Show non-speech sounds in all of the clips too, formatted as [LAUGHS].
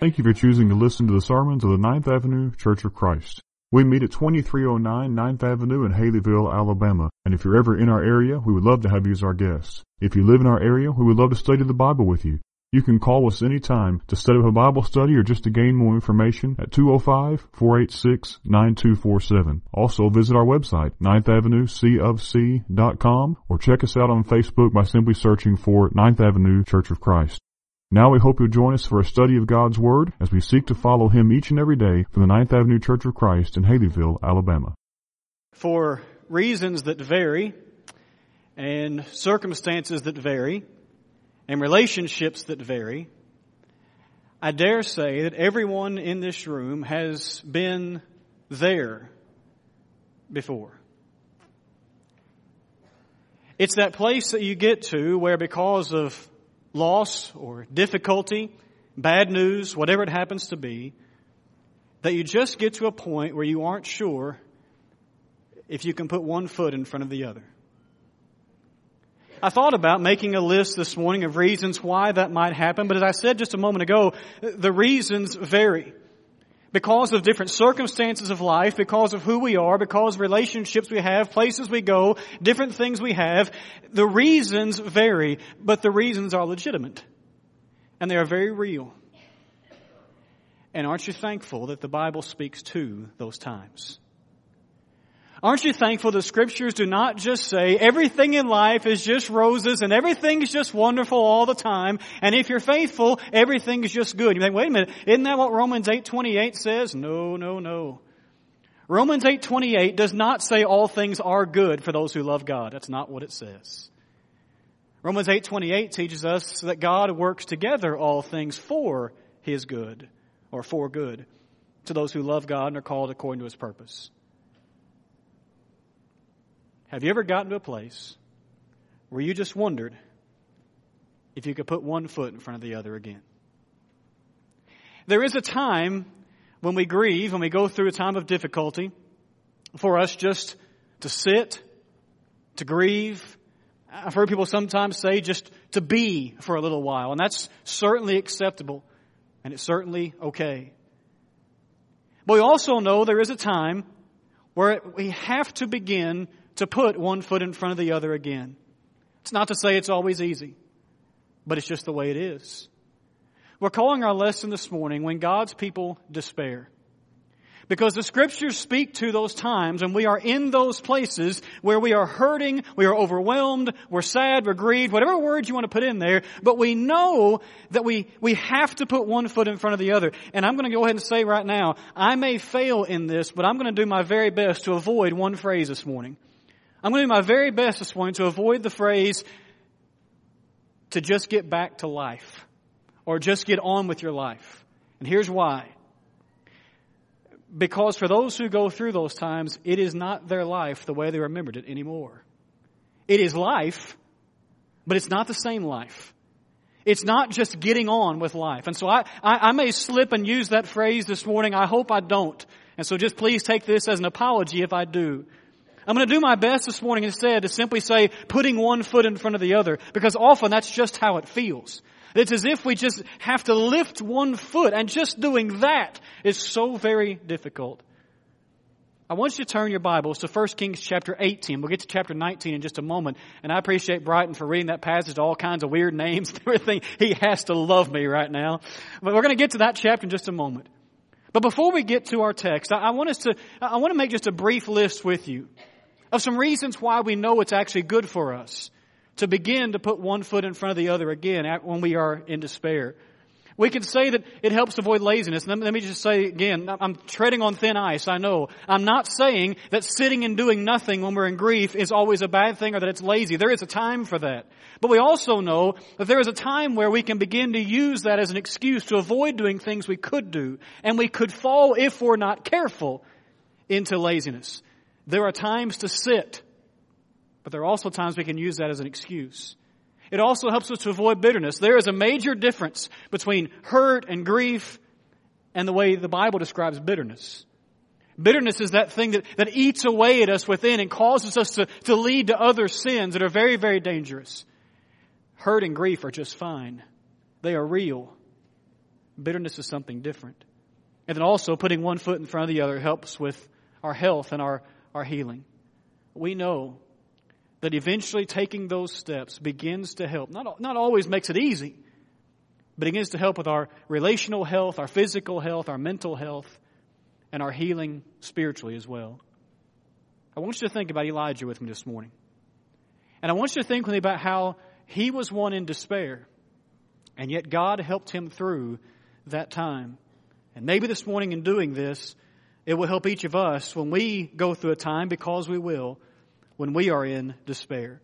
Thank you for choosing to listen to the sermons of the Ninth Avenue Church of Christ. We meet at 2309 9th Avenue in Haleyville, Alabama, and if you're ever in our area, we would love to have you as our guest. If you live in our area, we would love to study the Bible with you. You can call us anytime to set up a Bible study or just to gain more information at 205-486-9247. Also visit our website, 9th Avenue C or check us out on Facebook by simply searching for 9th Avenue Church of Christ. Now we hope you'll join us for a study of God's Word as we seek to follow Him each and every day from the Ninth Avenue Church of Christ in Haleyville, Alabama. For reasons that vary, and circumstances that vary, and relationships that vary, I dare say that everyone in this room has been there before. It's that place that you get to where because of loss or difficulty, bad news, whatever it happens to be, that you just get to a point where you aren't sure if you can put one foot in front of the other. I thought about making a list this morning of reasons why that might happen, but as I said just a moment ago, the reasons vary because of different circumstances of life, because of who we are, because of relationships we have, places we go, different things we have, the reasons vary, but the reasons are legitimate. And they are very real. And aren't you thankful that the Bible speaks to those times? Aren't you thankful the scriptures do not just say everything in life is just roses and everything is just wonderful all the time, and if you're faithful, everything is just good. You think, wait a minute, isn't that what Romans 8.28 says? No, no, no. Romans 8.28 does not say all things are good for those who love God. That's not what it says. Romans 8.28 teaches us that God works together all things for His good, or for good, to those who love God and are called according to His purpose. Have you ever gotten to a place where you just wondered if you could put one foot in front of the other again? There is a time when we grieve, when we go through a time of difficulty, for us just to sit, to grieve. I've heard people sometimes say just to be for a little while, and that's certainly acceptable, and it's certainly okay. But we also know there is a time where we have to begin to put one foot in front of the other again. It's not to say it's always easy, but it's just the way it is. We're calling our lesson this morning when God's people despair. Because the scriptures speak to those times and we are in those places where we are hurting, we are overwhelmed, we're sad, we're grieved, whatever word you want to put in there, but we know that we, we have to put one foot in front of the other. And I'm going to go ahead and say right now, I may fail in this, but I'm going to do my very best to avoid one phrase this morning. I'm going to do my very best this morning to avoid the phrase to just get back to life or just get on with your life. And here's why. Because for those who go through those times, it is not their life the way they remembered it anymore. It is life, but it's not the same life. It's not just getting on with life. And so I, I, I, may slip and use that phrase this morning. I hope I don't. And so just please take this as an apology if I do. I'm going to do my best this morning instead to simply say putting one foot in front of the other because often that's just how it feels. It's as if we just have to lift one foot and just doing that is so very difficult. I want you to turn your Bibles to 1 Kings chapter 18. We'll get to chapter 19 in just a moment. And I appreciate Brighton for reading that passage, to all kinds of weird names and [LAUGHS] everything. He has to love me right now. But we're going to get to that chapter in just a moment. But before we get to our text, I want us to, I want to make just a brief list with you of some reasons why we know it's actually good for us to begin to put one foot in front of the other again when we are in despair. We can say that it helps avoid laziness. Let me just say again, I'm treading on thin ice, I know. I'm not saying that sitting and doing nothing when we're in grief is always a bad thing or that it's lazy. There is a time for that. But we also know that there is a time where we can begin to use that as an excuse to avoid doing things we could do. And we could fall, if we're not careful, into laziness. There are times to sit, but there are also times we can use that as an excuse. it also helps us to avoid bitterness. There is a major difference between hurt and grief and the way the Bible describes bitterness. Bitterness is that thing that, that eats away at us within and causes us to, to lead to other sins that are very, very dangerous. Hurt and grief are just fine. They are real. Bitterness is something different. And then also putting one foot in front of the other helps with our health and our, our healing. We know that eventually taking those steps begins to help. Not, not always makes it easy, but begins to help with our relational health, our physical health, our mental health, and our healing spiritually as well. I want you to think about Elijah with me this morning. And I want you to think with me about how he was one in despair, and yet God helped him through that time. And maybe this morning in doing this, it will help each of us when we go through a time, because we will, when we are in despair.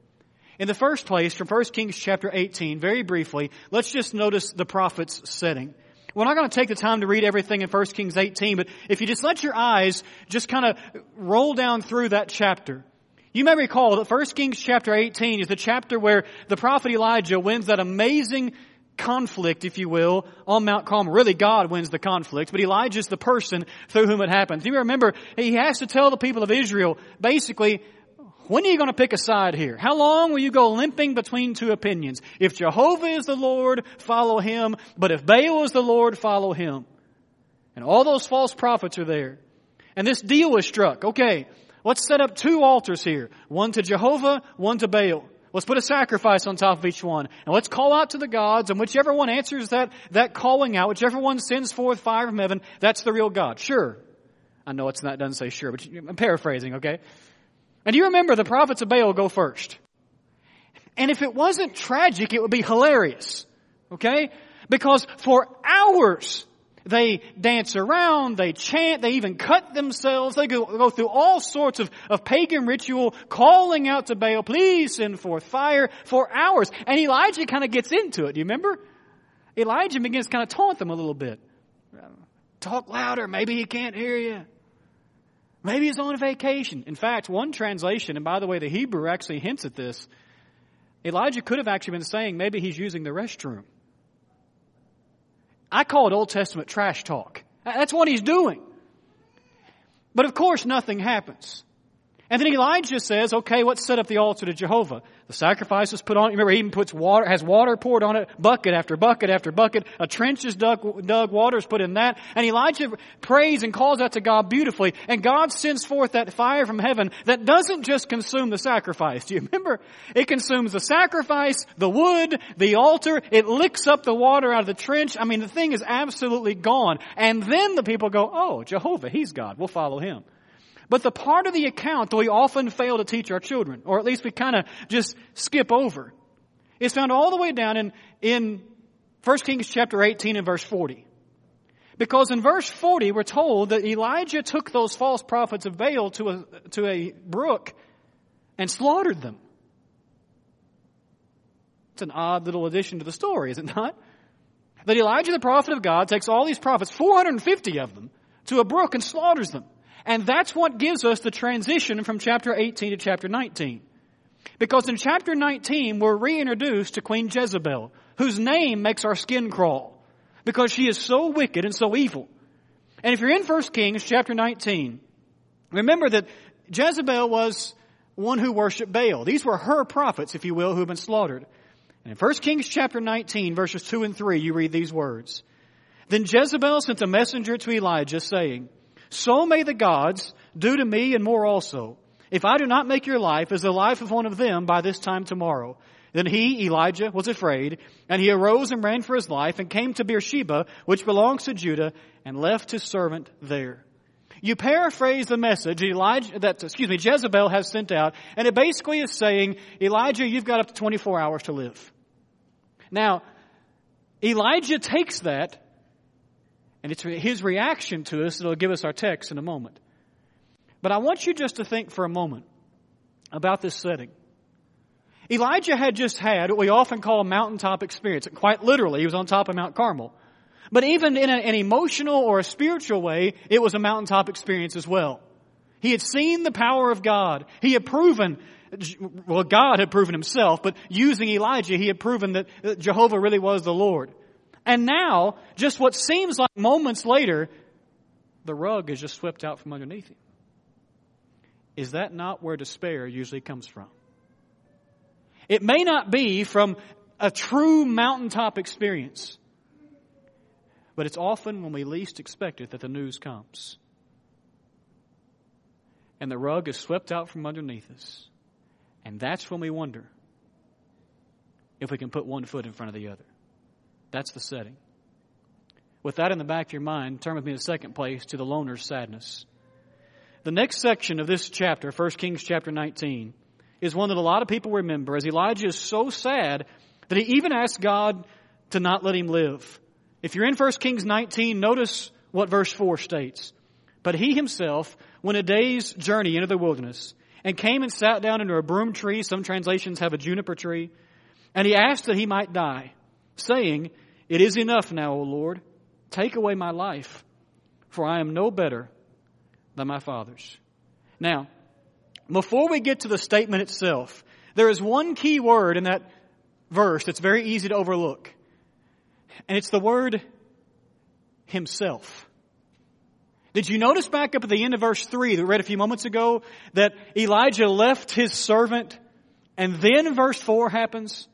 In the first place, from 1 Kings chapter 18, very briefly, let's just notice the prophet's setting. We're not going to take the time to read everything in 1 Kings 18, but if you just let your eyes just kind of roll down through that chapter, you may recall that 1 Kings chapter 18 is the chapter where the prophet Elijah wins that amazing conflict, if you will, on Mount Carmel. Really, God wins the conflict, but Elijah's the person through whom it happens. You remember, he has to tell the people of Israel, basically, when are you going to pick a side here? How long will you go limping between two opinions? If Jehovah is the Lord, follow him. But if Baal is the Lord, follow him. And all those false prophets are there. And this deal was struck. Okay, let's set up two altars here. One to Jehovah, one to Baal. Let's put a sacrifice on top of each one. And let's call out to the gods, and whichever one answers that, that calling out, whichever one sends forth fire from heaven, that's the real God. Sure. I know it's not, doesn't say sure, but I'm paraphrasing, okay? And you remember the prophets of Baal go first. And if it wasn't tragic, it would be hilarious. Okay? Because for hours, they dance around, they chant, they even cut themselves, they go, go through all sorts of, of pagan ritual, calling out to Baal, please send forth fire for hours. And Elijah kind of gets into it. Do you remember? Elijah begins to kind of taunt them a little bit. Talk louder, maybe he can't hear you. Maybe he's on a vacation. In fact, one translation, and by the way, the Hebrew actually hints at this. Elijah could have actually been saying maybe he's using the restroom. I call it Old Testament trash talk. That's what he's doing. But of course, nothing happens. And then Elijah says, okay, let's set up the altar to Jehovah. The sacrifice is put on. Remember, he even puts water, has water poured on it, bucket after bucket after bucket. A trench is dug, dug, water is put in that. And Elijah prays and calls out to God beautifully. And God sends forth that fire from heaven that doesn't just consume the sacrifice. Do you remember? It consumes the sacrifice, the wood, the altar. It licks up the water out of the trench. I mean, the thing is absolutely gone. And then the people go, oh, Jehovah, he's God. We'll follow him. But the part of the account that we often fail to teach our children, or at least we kind of just skip over, is found all the way down in, in 1 Kings chapter 18 and verse 40. Because in verse 40, we're told that Elijah took those false prophets of Baal to a, to a brook and slaughtered them. It's an odd little addition to the story, is it not? That Elijah, the prophet of God, takes all these prophets, 450 of them, to a brook and slaughters them. And that's what gives us the transition from chapter 18 to chapter 19. Because in chapter 19, we're reintroduced to Queen Jezebel, whose name makes our skin crawl. Because she is so wicked and so evil. And if you're in 1 Kings chapter 19, remember that Jezebel was one who worshiped Baal. These were her prophets, if you will, who have been slaughtered. And in 1 Kings chapter 19, verses 2 and 3, you read these words. Then Jezebel sent a messenger to Elijah saying, so may the gods do to me and more also, if I do not make your life as the life of one of them by this time tomorrow. Then he, Elijah, was afraid, and he arose and ran for his life, and came to Beersheba, which belongs to Judah, and left his servant there. You paraphrase the message Elijah, that, excuse me, Jezebel has sent out, and it basically is saying, Elijah, you've got up to 24 hours to live. Now, Elijah takes that and it's his reaction to us that'll give us our text in a moment. But I want you just to think for a moment about this setting. Elijah had just had what we often call a mountaintop experience. Quite literally, he was on top of Mount Carmel. But even in an emotional or a spiritual way, it was a mountaintop experience as well. He had seen the power of God. He had proven well, God had proven himself, but using Elijah, he had proven that Jehovah really was the Lord. And now, just what seems like moments later, the rug is just swept out from underneath him. Is that not where despair usually comes from? It may not be from a true mountaintop experience, but it's often when we least expect it that the news comes. And the rug is swept out from underneath us. And that's when we wonder if we can put one foot in front of the other. That's the setting. With that in the back of your mind, turn with me to second place to the loner's sadness. The next section of this chapter, 1 Kings chapter 19, is one that a lot of people remember as Elijah is so sad that he even asks God to not let him live. If you're in 1 Kings 19, notice what verse 4 states. But he himself went a day's journey into the wilderness and came and sat down under a broom tree. Some translations have a juniper tree. And he asked that he might die, saying, It is enough now, O Lord. Take away my life, for I am no better than my fathers. Now, before we get to the statement itself, there is one key word in that verse that's very easy to overlook. And it's the word himself. Did you notice back up at the end of verse 3 that we read a few moments ago that Elijah left his servant and then verse 4 happens?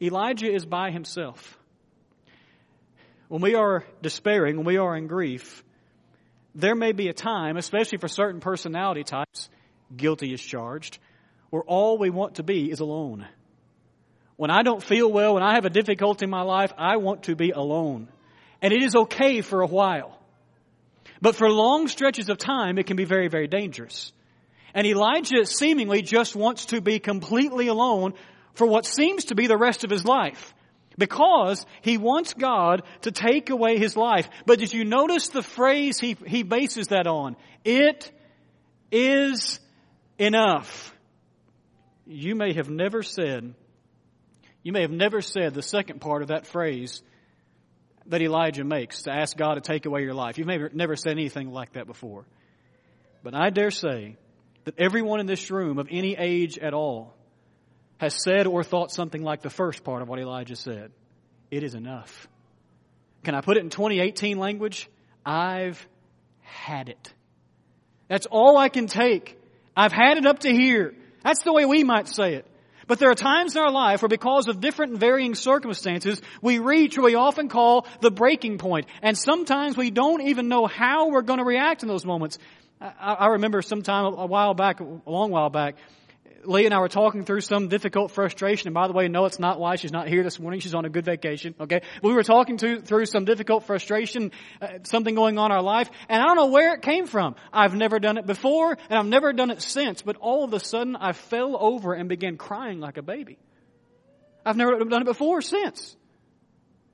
Elijah is by himself. When we are despairing, when we are in grief, there may be a time, especially for certain personality types, guilty is charged, where all we want to be is alone. When I don't feel well, when I have a difficulty in my life, I want to be alone. And it is okay for a while. But for long stretches of time, it can be very, very dangerous. And Elijah seemingly just wants to be completely alone for what seems to be the rest of his life because he wants God to take away his life. But did you notice the phrase he, he bases that on? It is enough. You may have never said, you may have never said the second part of that phrase that Elijah makes to ask God to take away your life. You've never, never said anything like that before. But I dare say that everyone in this room of any age at all has said or thought something like the first part of what Elijah said. It is enough. Can I put it in 2018 language? I've had it. That's all I can take. I've had it up to here. That's the way we might say it. But there are times in our life where because of different and varying circumstances, we reach what we often call the breaking point. And sometimes we don't even know how we're going to react in those moments. I, I remember sometime a while back, a long while back, Lee and I were talking through some difficult frustration. And by the way, no, it's not why she's not here this morning. She's on a good vacation. Okay. We were talking to, through some difficult frustration, uh, something going on in our life. And I don't know where it came from. I've never done it before and I've never done it since. But all of a sudden I fell over and began crying like a baby. I've never done it before or since.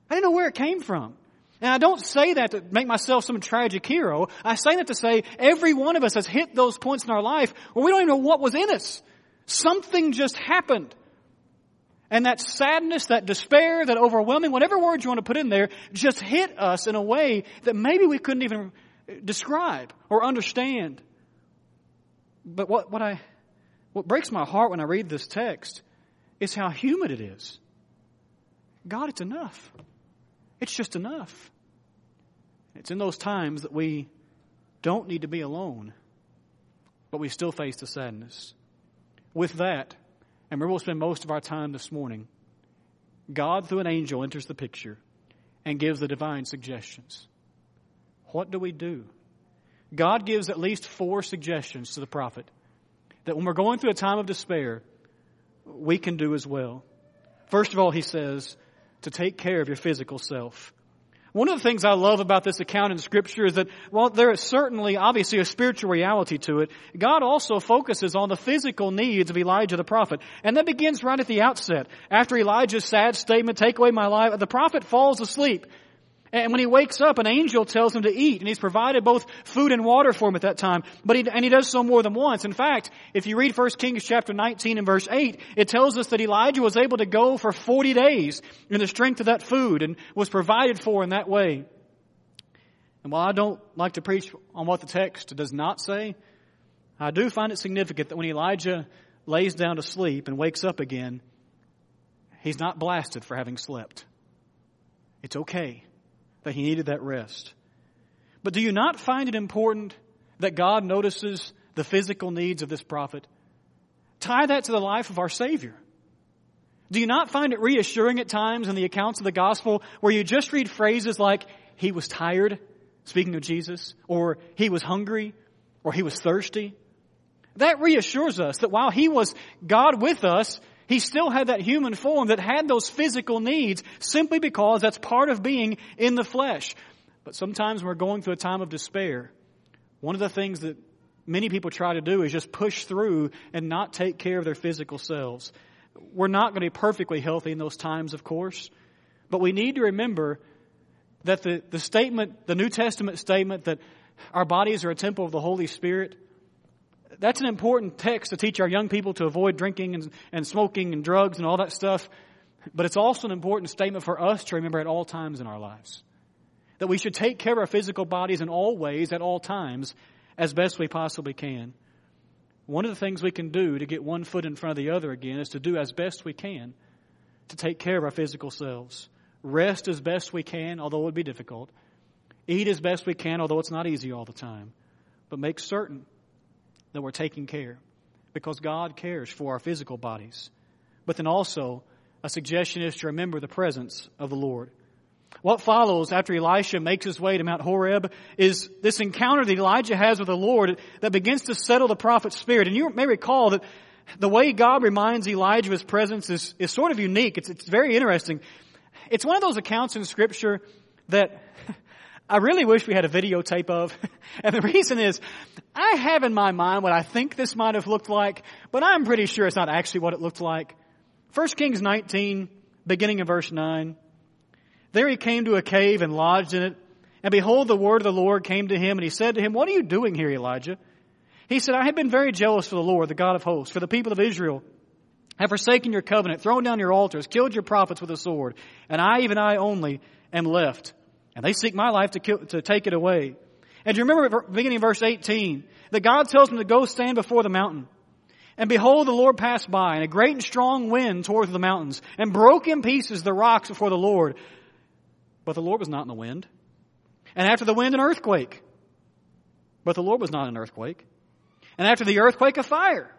I didn't know where it came from. And I don't say that to make myself some tragic hero. I say that to say every one of us has hit those points in our life where we don't even know what was in us. Something just happened. And that sadness, that despair, that overwhelming, whatever words you want to put in there, just hit us in a way that maybe we couldn't even describe or understand. But what, what I, what breaks my heart when I read this text is how human it is. God, it's enough. It's just enough. It's in those times that we don't need to be alone, but we still face the sadness. With that, and where we'll spend most of our time this morning, God, through an angel, enters the picture and gives the divine suggestions. What do we do? God gives at least four suggestions to the prophet that when we're going through a time of despair, we can do as well. First of all, he says to take care of your physical self. One of the things I love about this account in scripture is that while there is certainly obviously a spiritual reality to it, God also focuses on the physical needs of Elijah the prophet. And that begins right at the outset. After Elijah's sad statement, take away my life, the prophet falls asleep. And when he wakes up, an angel tells him to eat, and he's provided both food and water for him at that time. But he, and he does so more than once. In fact, if you read 1 Kings chapter 19 and verse 8, it tells us that Elijah was able to go for 40 days in the strength of that food and was provided for in that way. And while I don't like to preach on what the text does not say, I do find it significant that when Elijah lays down to sleep and wakes up again, he's not blasted for having slept. It's okay that he needed that rest. But do you not find it important that God notices the physical needs of this prophet? Tie that to the life of our Savior. Do you not find it reassuring at times in the accounts of the gospel where you just read phrases like, he was tired, speaking of Jesus, or he was hungry, or he was thirsty? That reassures us that while he was God with us, he still had that human form that had those physical needs simply because that's part of being in the flesh. But sometimes when we're going through a time of despair, one of the things that many people try to do is just push through and not take care of their physical selves. We're not going to be perfectly healthy in those times, of course, but we need to remember that the, the statement, the New Testament statement that our bodies are a temple of the Holy Spirit, that's an important text to teach our young people to avoid drinking and, and smoking and drugs and all that stuff. But it's also an important statement for us to remember at all times in our lives. That we should take care of our physical bodies in all ways, at all times, as best we possibly can. One of the things we can do to get one foot in front of the other again is to do as best we can to take care of our physical selves. Rest as best we can, although it would be difficult. Eat as best we can, although it's not easy all the time. But make certain that we're taking care because God cares for our physical bodies. But then also, a suggestion is to remember the presence of the Lord. What follows after Elisha makes his way to Mount Horeb is this encounter that Elijah has with the Lord that begins to settle the prophet's spirit. And you may recall that the way God reminds Elijah of his presence is, is sort of unique. It's, it's very interesting. It's one of those accounts in scripture that [LAUGHS] I really wish we had a videotape of. [LAUGHS] and the reason is, I have in my mind what I think this might have looked like, but I'm pretty sure it's not actually what it looked like. 1 Kings 19, beginning of verse 9. There he came to a cave and lodged in it. And behold, the word of the Lord came to him, and he said to him, What are you doing here, Elijah? He said, I have been very jealous for the Lord, the God of hosts, for the people of Israel have forsaken your covenant, thrown down your altars, killed your prophets with a sword, and I, even I only, am left and they seek my life to, kill, to take it away. And do you remember beginning verse 18 that God tells them to go stand before the mountain. And behold, the Lord passed by, and a great and strong wind tore through the mountains, and broke in pieces the rocks before the Lord. But the Lord was not in the wind. And after the wind, an earthquake. But the Lord was not in an earthquake. And after the earthquake, a fire.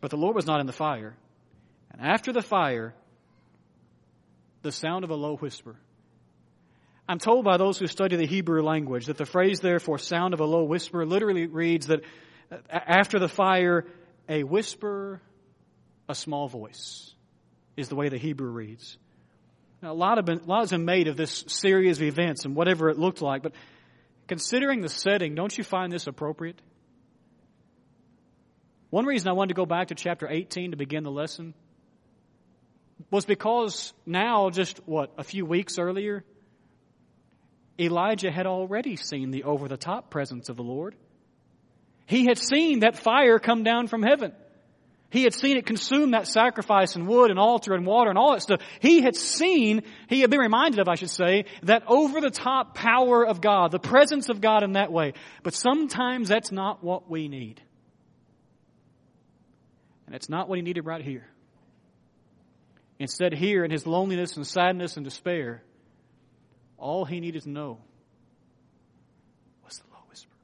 But the Lord was not in the fire. And after the fire, the sound of a low whisper. I'm told by those who study the Hebrew language that the phrase there for sound of a low whisper literally reads that after the fire, a whisper, a small voice is the way the Hebrew reads. Now, a lot, of been, a lot has been made of this series of events and whatever it looked like, but considering the setting, don't you find this appropriate? One reason I wanted to go back to chapter 18 to begin the lesson was because now, just what, a few weeks earlier, Elijah had already seen the over the top presence of the Lord. He had seen that fire come down from heaven. He had seen it consume that sacrifice and wood and altar and water and all that stuff. He had seen, he had been reminded of, I should say, that over the top power of God, the presence of God in that way. But sometimes that's not what we need. And it's not what he needed right here. Instead, here in his loneliness and sadness and despair, all he needed to know was the low whisper.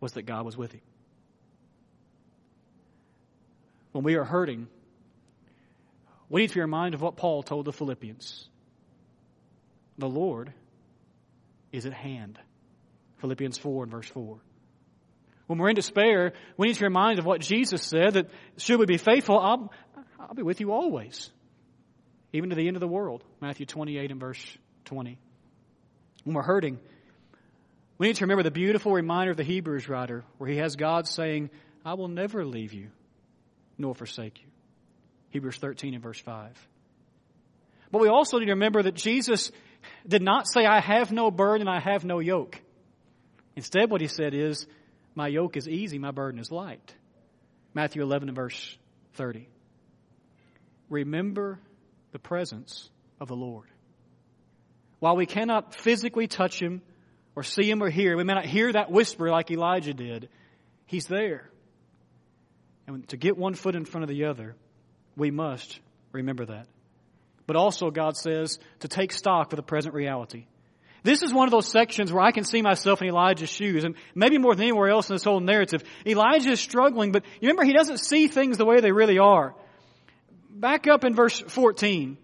Was that God was with him. When we are hurting, we need to be reminded of what Paul told the Philippians. The Lord is at hand. Philippians 4 and verse 4. When we're in despair, we need to be reminded of what Jesus said that should we be faithful, I'll, I'll be with you always even to the end of the world. Matthew 28 and verse 20. When we're hurting, we need to remember the beautiful reminder of the Hebrews writer, where he has God saying, I will never leave you nor forsake you. Hebrews 13 and verse 5. But we also need to remember that Jesus did not say, I have no burden, I have no yoke. Instead, what he said is, My yoke is easy, my burden is light. Matthew 11 and verse 30. Remember the presence of the Lord. While we cannot physically touch him or see him or hear, we may not hear that whisper like Elijah did. He's there. And to get one foot in front of the other, we must remember that. But also, God says to take stock of the present reality. This is one of those sections where I can see myself in Elijah's shoes, and maybe more than anywhere else in this whole narrative. Elijah is struggling, but remember he doesn't see things the way they really are. Back up in verse 14.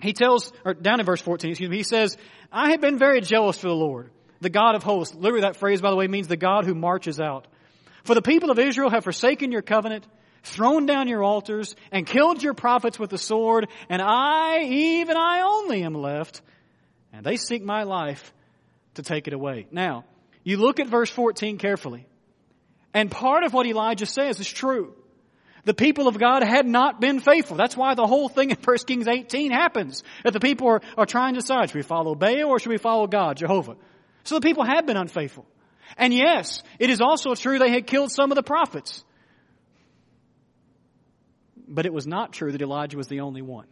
He tells, or down in verse 14, excuse me, he says, I have been very jealous for the Lord, the God of hosts. Literally that phrase, by the way, means the God who marches out. For the people of Israel have forsaken your covenant, thrown down your altars, and killed your prophets with the sword, and I, even I only am left, and they seek my life to take it away. Now, you look at verse 14 carefully, and part of what Elijah says is true. The people of God had not been faithful. That's why the whole thing in [LAUGHS] 1 Kings 18 happens. That the people are, are trying to decide, should we follow Baal or should we follow God, Jehovah? So the people have been unfaithful. And yes, it is also true they had killed some of the prophets. But it was not true that Elijah was the only one.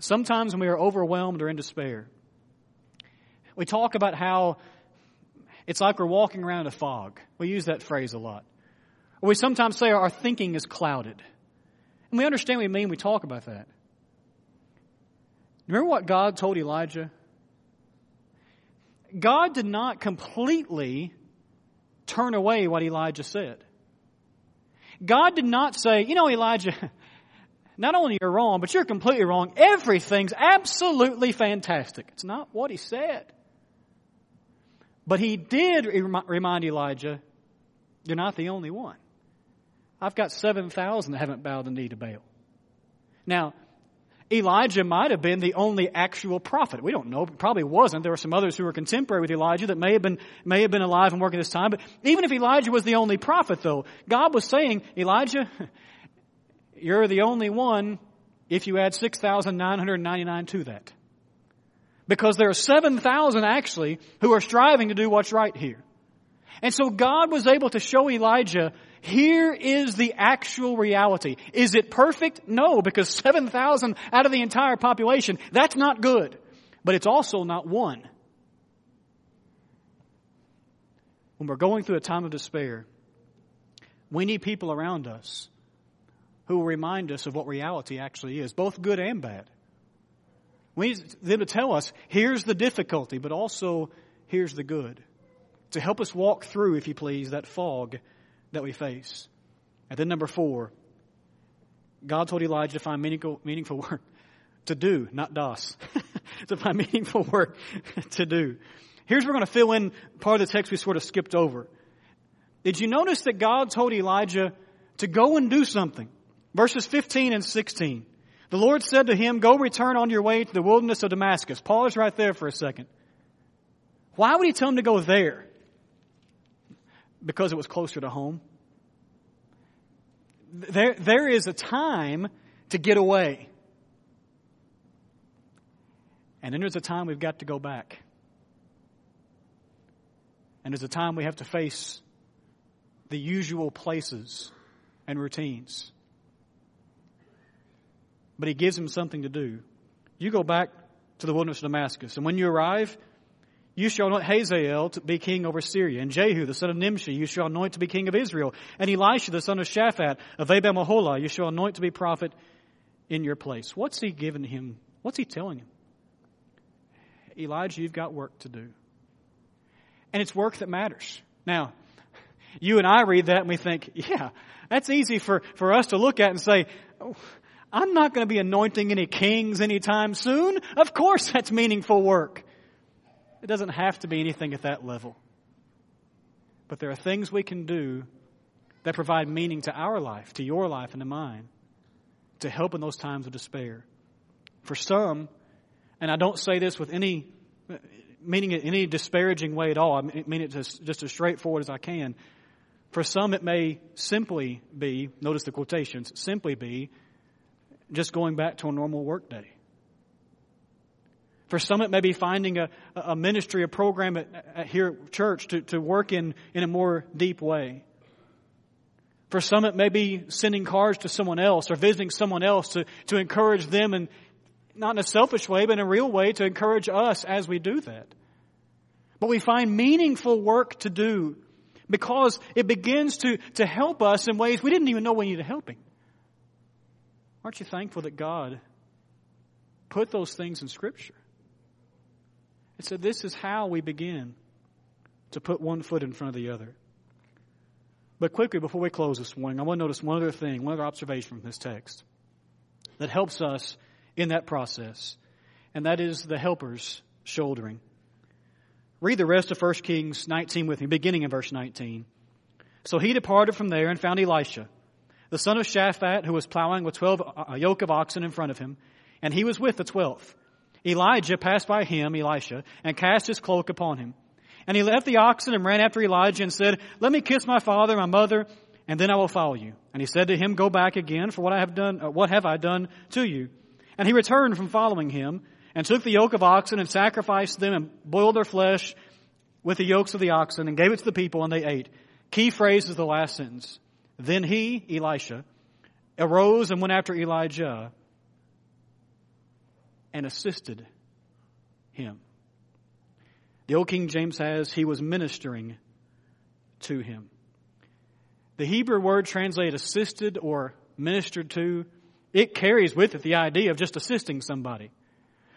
Sometimes when we are overwhelmed or in despair, we talk about how it's like we're walking around a fog. We use that phrase a lot. Or we sometimes say our thinking is clouded. And we understand what we mean we talk about that. Remember what God told Elijah? God did not completely turn away what Elijah said. God did not say, you know, Elijah, [LAUGHS] not only you're wrong, but you're completely wrong. Everything's absolutely fantastic. It's not what he said. But he did remind Elijah, you're not the only one. I've got 7,000 that haven't bowed the knee to Baal. Now, Elijah might have been the only actual prophet. We don't know. Probably wasn't. There were some others who were contemporary with Elijah that may have been, may have been alive and working this time. But even if Elijah was the only prophet though, God was saying, Elijah, [LAUGHS] you're the only one if you add 6,999 to that. Because there are 7,000 actually who are striving to do what's right here. And so God was able to show Elijah here is the actual reality. Is it perfect? No, because [LAUGHS] 7,000 out of the entire population, that's not good. But it's also not one. When we're going through a time of despair, we need people around us who will remind us of what reality actually is, both good and bad. We need them to tell us, here's the difficulty, but also here's the good. To help us walk through, if you please, that fog that we face. And then number four, God told Elijah to find meaningful, meaningful work [LAUGHS] to do, not DOS, [LAUGHS] to find meaningful work [LAUGHS] to do. Here's where we're going to fill in part of the text we sort of skipped over. Did you notice that God told Elijah to go and do something? Verses 15 and 16. The Lord said to him, Go return on your way to the wilderness of Damascus. Pause right there for a second. Why would he tell him to go there? Because it was closer to home. There, there is a time to get away. And then there's a time we've got to go back. And there's a time we have to face the usual places and routines. But he gives him something to do. You go back to the wilderness of Damascus, and when you arrive, you shall anoint Hazael to be king over Syria, and Jehu, the son of Nimshi, you shall anoint to be king of Israel, and Elisha, the son of Shaphat, of Abel Meholah, you shall anoint to be prophet in your place. What's he giving him? What's he telling him? Elijah, you've got work to do. And it's work that matters. Now, you and I read that and we think, yeah, that's easy for, for us to look at and say, oh, I'm not going to be anointing any kings anytime soon. Of course that's meaningful work. It doesn't have to be anything at that level. But there are things we can do that provide meaning to our life, to your life, and to mine, to help in those times of despair. For some, and I don't say this with any meaning it any disparaging way at all. I mean it just, just as straightforward as I can. For some, it may simply be, notice the quotations, simply be just going back to a normal workday. For some, it may be finding a, a ministry, a program at, at here at church to, to work in, in a more deep way. For some, it may be sending cards to someone else or visiting someone else to, to encourage them and not in a selfish way, but in a real way to encourage us as we do that. But we find meaningful work to do because it begins to, to help us in ways we didn't even know we needed helping. Aren't you thankful that God put those things in Scripture? And so this is how we begin to put one foot in front of the other. But quickly, before we close this morning, I want to notice one other thing, one other observation from this text that helps us in that process, and that is the helpers shouldering. Read the rest of 1 Kings 19 with me, beginning in verse 19. So he departed from there and found Elisha, the son of Shaphat, who was plowing with twelve a yoke of oxen in front of him, and he was with the twelfth. Elijah passed by him, Elisha, and cast his cloak upon him. And he left the oxen and ran after Elijah and said, Let me kiss my father, and my mother, and then I will follow you. And he said to him, Go back again, for what I have done, uh, what have I done to you? And he returned from following him and took the yoke of oxen and sacrificed them and boiled their flesh with the yokes of the oxen and gave it to the people and they ate. Key phrase is the last sentence. Then he, Elisha, arose and went after Elijah and assisted him. The old King James says he was ministering to him. The Hebrew word translated assisted or ministered to, it carries with it the idea of just assisting somebody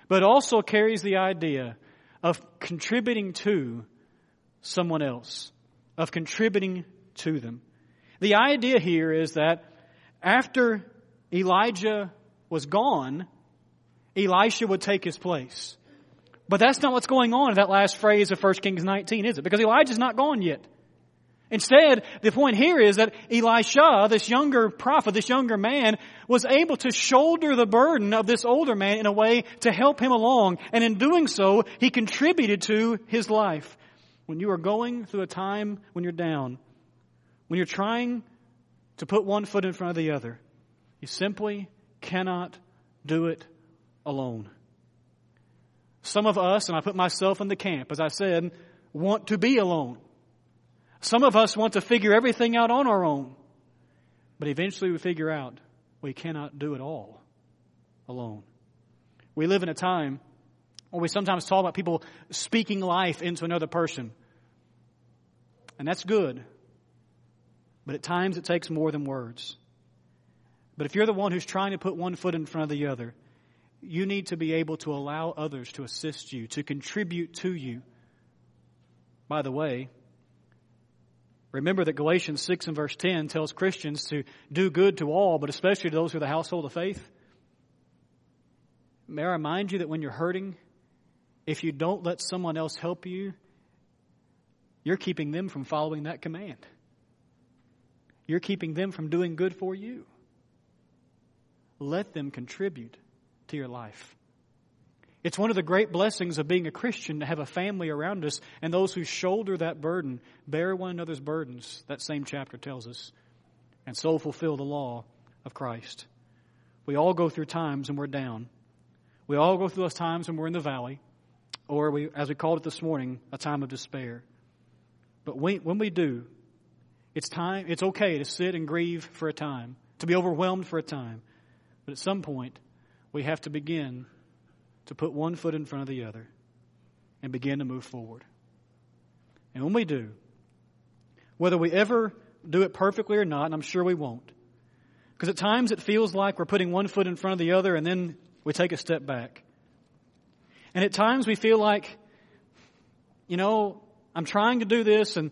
but also carries the idea of contributing to someone else, of contributing to them. The idea here is that after Elijah was gone, Elisha would take his place. But that's not what's going on in that last phrase of 1 Kings 19, is it? Because Elijah's not gone yet. Instead, the point here is that Elisha, this younger prophet, this younger man, was able to shoulder the burden of this older man in a way to help him along. And in doing so, he contributed to his life. When you are going through a time when you're down, when you're trying to put one foot in front of the other, you simply cannot do it alone. Some of us, and I put myself in the camp, as I said, want to be alone. Some of us want to figure everything out on our own. But eventually we figure out we cannot do it all alone. We live in a time where we sometimes talk about people speaking life into another person. And that's good. But at times it takes more than words. But if you're the one who's trying to put one foot in front of the other, you need to be able to allow others to assist you, to contribute to you. By the way, Remember that Galatians 6 and verse 10 tells Christians to do good to all, but especially to those who are the household of faith. May I remind you that when you're hurting, if you don't let someone else help you, you're keeping them from following that command. You're keeping them from doing good for you. Let them contribute to your life. It's one of the great blessings of being a Christian to have a family around us and those who shoulder that burden, bear one another's burdens, that same chapter tells us, and so fulfill the law of Christ. We all go through times when we're down. We all go through those times when we're in the valley, or we, as we called it this morning, a time of despair. But when, when we do, it's time, it's okay to sit and grieve for a time, to be overwhelmed for a time. But at some point, we have to begin to put one foot in front of the other and begin to move forward. And when we do, whether we ever do it perfectly or not, and I'm sure we won't, because at times it feels like we're putting one foot in front of the other and then we take a step back. And at times we feel like, you know, I'm trying to do this and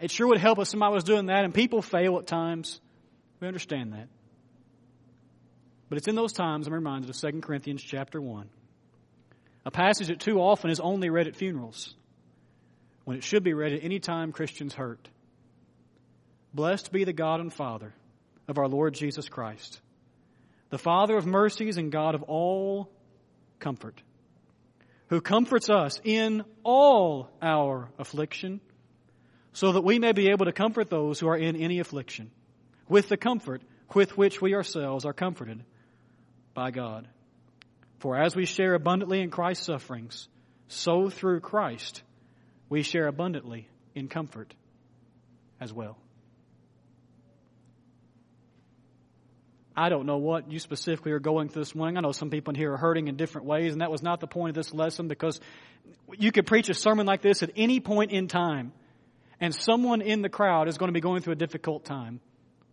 it sure would help if somebody was doing that and people fail at times. We understand that. But it's in those times I'm reminded of 2 Corinthians chapter 1. A passage that too often is only read at funerals, when it should be read at any time Christians hurt. Blessed be the God and Father of our Lord Jesus Christ, the Father of mercies and God of all comfort, who comforts us in all our affliction, so that we may be able to comfort those who are in any affliction, with the comfort with which we ourselves are comforted by God. For as we share abundantly in Christ's sufferings, so through Christ we share abundantly in comfort as well. I don't know what you specifically are going through this morning. I know some people in here are hurting in different ways, and that was not the point of this lesson because you could preach a sermon like this at any point in time And someone in the crowd is going to be going through a difficult time.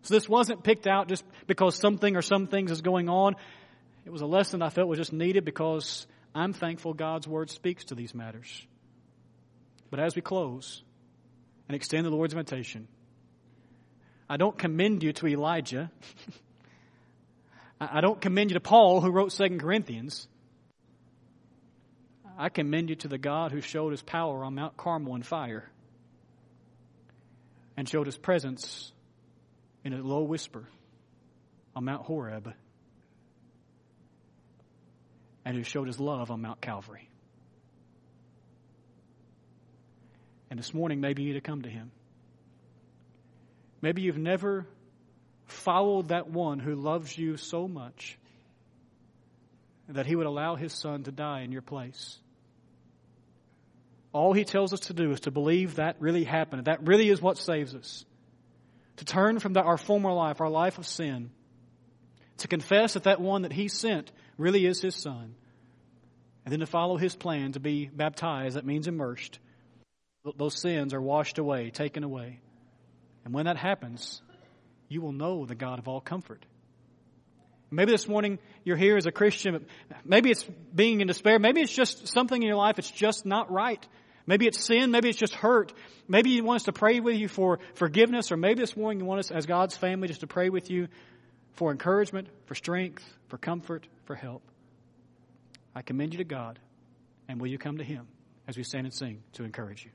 So this wasn't picked out just because something or some things is going on. It was a lesson I felt was just needed because I'm thankful God's word speaks to these matters. But as we close and extend the Lord's invitation, I don't commend you to Elijah. [LAUGHS] I don't commend you to Paul who wrote Second Corinthians. I commend you to the God who showed his power on Mount Carmel in fire and showed his presence in a low whisper on Mount Horeb and who showed his love on Mount Calvary. And this morning, maybe you need to come to him. Maybe you've never followed that one who loves you so much that he would allow his son to die in your place. All he tells us to do is to believe that really happened. That really is what saves us. To turn from the, our former life, our life of sin, to confess that that one that he sent really is his son, and then to follow his plan to be baptized, that means immersed. Those sins are washed away, taken away. And when that happens, you will know the God of all comfort. Maybe this morning you're here as a Christian. Maybe it's being in despair. Maybe it's just something in your life that's just not right. Maybe it's sin. Maybe it's just hurt. Maybe you want us to pray with you for forgiveness, or maybe this morning you want us as God's family just to pray with you for encouragement, for strength, for comfort, for help. I commend you to God, and will you come to Him as we stand and sing to encourage you?